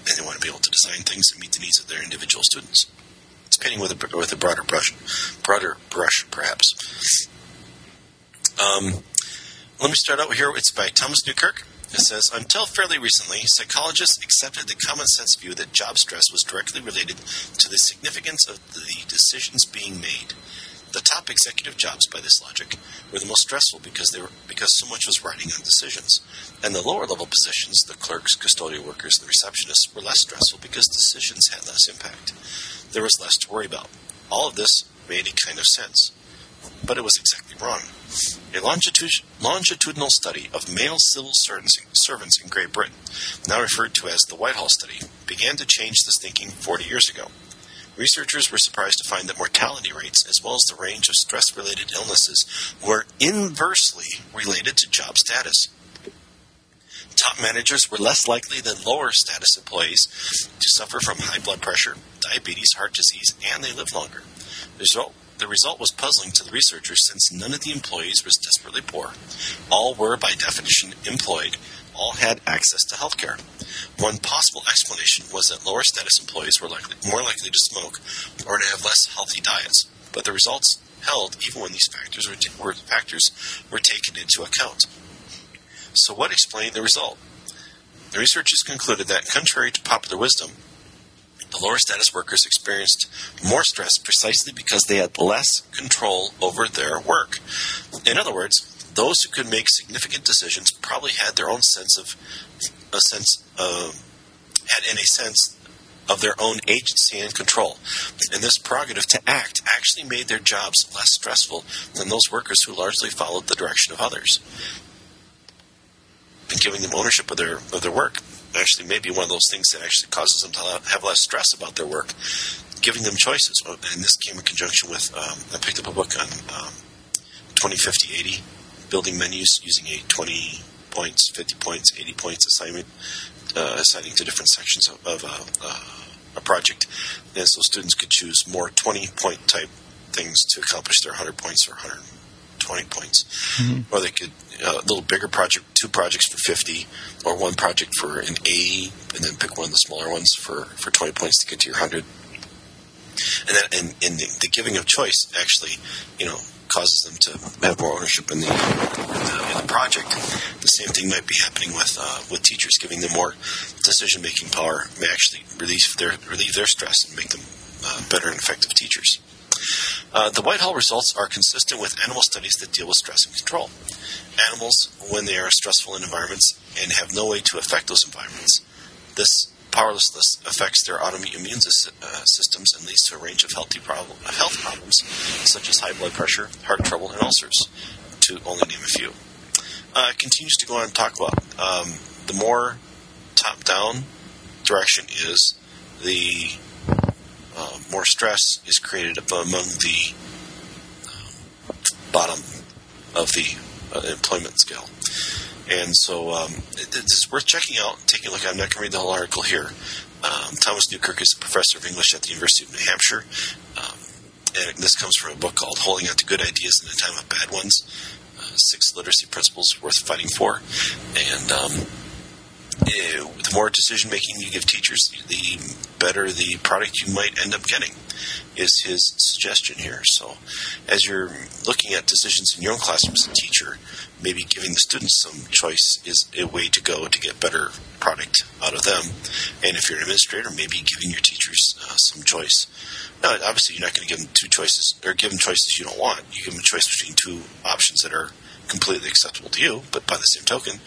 and they want to be able to design things that meet the needs of their individual students. It's painting with a, with a broader brush, broader brush, perhaps. Um, let me start out here. It's by Thomas Newkirk. It says, until fairly recently, psychologists accepted the common sense view that job stress was directly related to the significance of the decisions being made. The top executive jobs, by this logic, were the most stressful because they were because so much was riding on decisions, and the lower level positions, the clerks, custodial workers, and the receptionists, were less stressful because decisions had less impact. There was less to worry about. All of this made a kind of sense, but it was exactly wrong. A longitudinal study of male civil servants in Great Britain, now referred to as the Whitehall Study, began to change this thinking 40 years ago. Researchers were surprised to find that mortality rates, as well as the range of stress related illnesses, were inversely related to job status. Top managers were less likely than lower status employees to suffer from high blood pressure, diabetes, heart disease, and they lived longer. The result the result was puzzling to the researchers since none of the employees was desperately poor. All were, by definition, employed. All had access to health care. One possible explanation was that lower status employees were likely, more likely to smoke or to have less healthy diets. But the results held even when these factors were, t- were, factors were taken into account. So, what explained the result? The researchers concluded that, contrary to popular wisdom, the lower status workers experienced more stress precisely because they had less control over their work. In other words, those who could make significant decisions probably had their own sense of a sense uh, had in a sense of their own agency and control. And this prerogative to act actually made their jobs less stressful than those workers who largely followed the direction of others. And giving them ownership of their of their work actually may be one of those things that actually causes them to have less stress about their work, giving them choices. And this came in conjunction with um, I picked up a book on um, 2050 80 building menus using a 20 points, 50 points, 80 points assignment, uh, assigning to different sections of, of uh, uh, a project. And so students could choose more 20 point type things to accomplish their 100 points or 120 points. Or they could, uh, a little bigger project, two projects for 50, or one project for an A, and then pick one of the smaller ones for, for 20 points to get to your 100 and then and, and the, the giving of choice actually, you know, causes them to have more ownership in the, in the, in the project. The same thing might be happening with uh, with teachers, giving them more decision making power may actually relieve their relieve their stress and make them uh, better and effective teachers. Uh, the Whitehall results are consistent with animal studies that deal with stress and control. Animals, when they are stressful in environments and have no way to affect those environments, this powerlessness affects their autoimmune uh, systems and leads to a range of healthy health problems, such as high blood pressure, heart trouble, and ulcers, to only name a few. Uh, it continues to go on and talk about um, the more top-down direction is, the uh, more stress is created among the um, bottom of the uh, employment scale. And so um, it, it's worth checking out, taking a look. I'm not going to read the whole article here. Um, Thomas Newkirk is a professor of English at the University of New Hampshire. Um, and this comes from a book called Holding On to Good Ideas in a Time of Bad Ones uh, Six Literacy Principles Worth Fighting For. And um, the more decision making you give teachers, the better the product you might end up getting, is his suggestion here. So, as you're looking at decisions in your own classroom as a teacher, maybe giving the students some choice is a way to go to get better product out of them. And if you're an administrator, maybe giving your teachers uh, some choice. Now, obviously, you're not going to give them two choices or give them choices you don't want. You give them a choice between two options that are completely acceptable to you, but by the same token,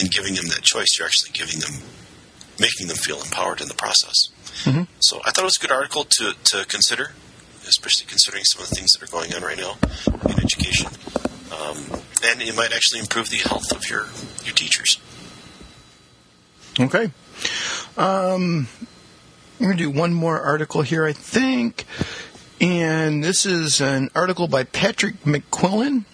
in giving them that choice, you're actually giving them, making them feel empowered in the process. Mhm. So I thought it was a good article to, to consider, especially considering some of the things that are going on right now in education. Um, and it might actually improve the health of your, your teachers. Okay. Um, we're going to do one more article here, I think. And this is an article by Patrick McQuillan.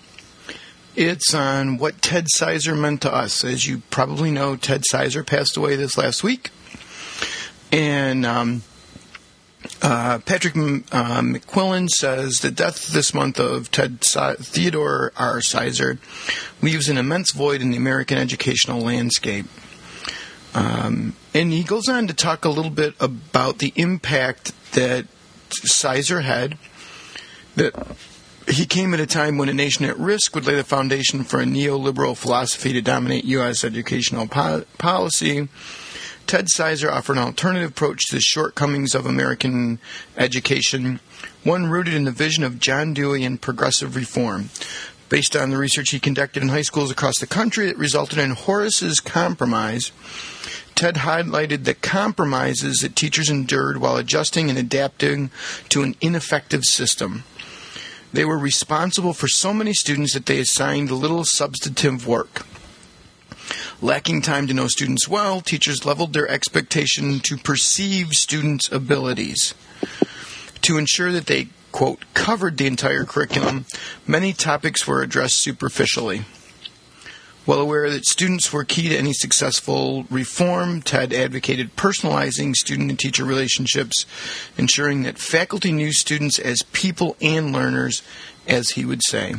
It's on what Ted Sizer meant to us. As you probably know, Ted Sizer passed away this last week. And um, uh, Patrick uh, McQuillan says the death this month of Ted Theodore R. Sizer leaves an immense void in the American educational landscape. Um, and he goes on to talk a little bit about the impact that Sizer had. That he came at a time when a nation at risk would lay the foundation for a neoliberal philosophy to dominate U.S. educational po- policy. Ted Sizer offered an alternative approach to the shortcomings of American education, one rooted in the vision of John Dewey and progressive reform. Based on the research he conducted in high schools across the country, it resulted in Horace's Compromise. Ted highlighted the compromises that teachers endured while adjusting and adapting to an ineffective system. They were responsible for so many students that they assigned little substantive work. Lacking time to know students well, teachers leveled their expectation to perceive students' abilities. To ensure that they, quote, covered the entire curriculum, many topics were addressed superficially. Well aware that students were key to any successful reform, Ted advocated personalizing student and teacher relationships, ensuring that faculty knew students as people and learners, as he would say.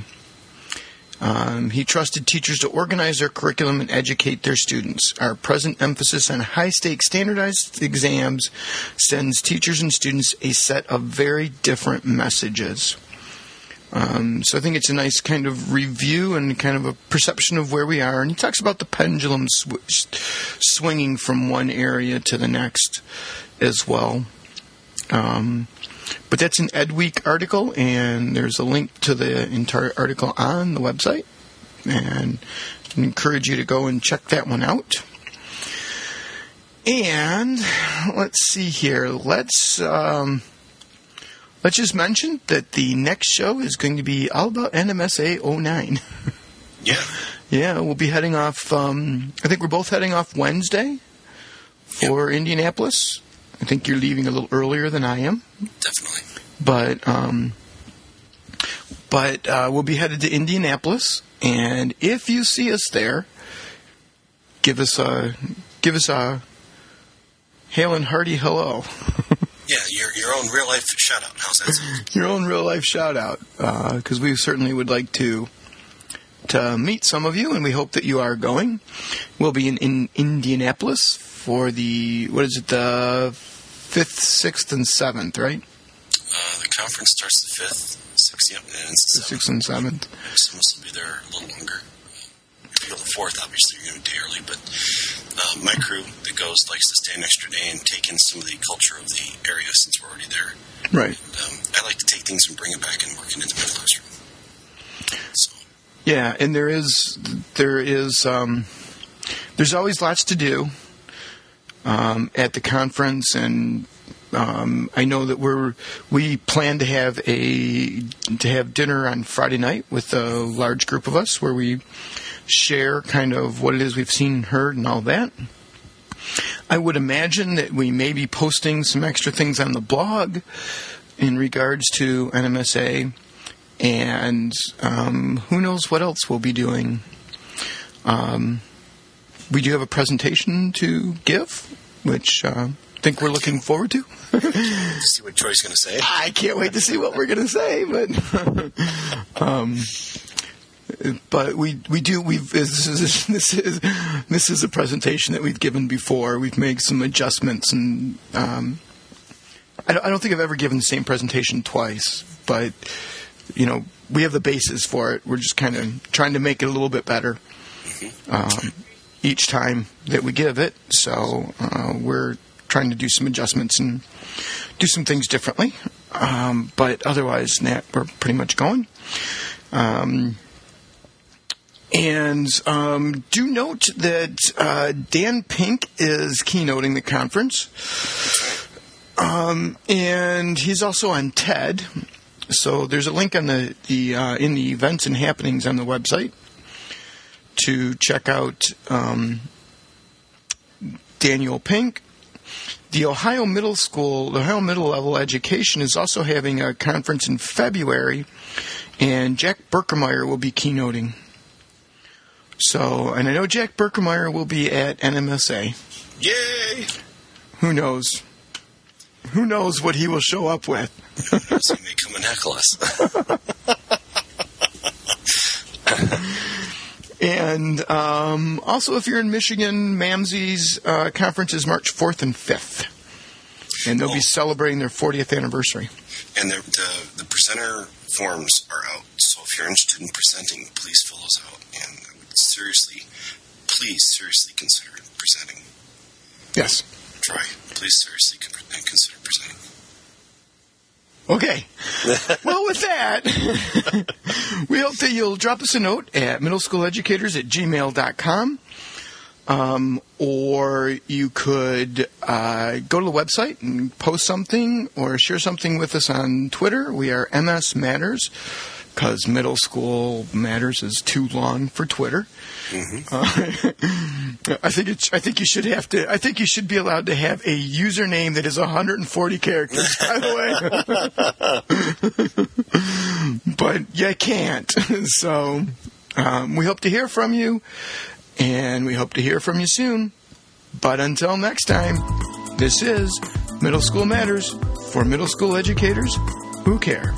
Um, he trusted teachers to organize their curriculum and educate their students. Our present emphasis on high stakes standardized exams sends teachers and students a set of very different messages. Um, so I think it's a nice kind of review and kind of a perception of where we are. And he talks about the pendulum sw- swinging from one area to the next as well. Um, but that's an Ed Week article, and there's a link to the entire article on the website. And I encourage you to go and check that one out. And let's see here. Let's. Um, Let's just mention that the next show is going to be all about NMSA 09. Yeah. yeah, we'll be heading off. Um, I think we're both heading off Wednesday for Indianapolis. I think you're leaving a little earlier than I am, Definitely. but um, but uh, we'll be headed to Indianapolis. And if you see us there, give us a give us a hail and hearty hello. [laughs] Yeah, your your own real life shout out. How's that sound? [laughs] Your own real life shout out, because we certainly would like to to meet some of you, and we hope that you are going. We'll be in, in Indianapolis for the what is it the fifth, sixth, and seventh, right? Uh, the conference starts the fifth, sixth, yep, and The it's the seventh. sixth and seventh. Some will be there a little longer. You the fourth, obviously you're going to be early, but uh, my crew that goes likes to stay an extra day and take in some of the culture of the area since we're already there. Right. Um, I like to take things and bring it back and work it into my classroom. So, Yeah, and there is there is um, there's always lots to do um, at the conference, and um, I know that we're we plan to have a to have dinner on Friday night with a large group of us where we share kind of what it is we've seen and heard and all that. I would imagine that we may be posting some extra things on the blog in regards to NMSA and um, who knows what else we'll be doing. Um, we do have a presentation to give, which uh, I think we're looking forward to. let's [laughs] see what Troy's going to say. I can't wait to see what we're going to say, but [laughs] um, but we we do we've [laughs] this is this is this is a presentation that we've given before. We've made some adjustments, and um, I don't, I don't think I've ever given the same presentation twice, but you know we have the basis for it. We're just kind of trying to make it a little bit better um, each time that we give it. So uh, we're trying to do some adjustments and do some things differently. Um, but otherwise, Nat, we're pretty much going. Um, and um, do note that uh, Dan Pink is keynoting the conference. Um, and he's also on TED. So there's a link on the, the uh, in the events and happenings on the website to check out um, Daniel Pink. The Ohio Middle School, the Ohio Middle Level Education is also having a conference in February, and Jack Berckemeyer will be keynoting. So, and I know Jack Berckemeyer will be at NMSA. Yay! Who knows? Who knows what he will show up with? He may come and heckle us. [laughs] And um, also, if you're in Michigan, MAMSE's uh, conference is March 4th and 5th. And they'll be Oh. celebrating their 40th anniversary. and the, the, the presenter forms are out. So if you're interested in presenting, please fill those out. And seriously, please seriously consider presenting. Yes. Try. Please seriously con- consider presenting. Okay. well, with that, we hope that you'll drop us a note at middleschooleducators at gmail.com. Um, or you could uh, go to the website and post something or share something with us on Twitter. We are MS Matters because Middle School Matters is too long for Twitter. Uh, [laughs] I think it's. I think you should have to. I think you should be allowed to have a username that is 140 characters. By the way, [laughs] but you can't. [laughs] So um, we hope to hear from you, and we hope to hear from you soon. But until next time, this is Middle School Matters for middle school educators who care.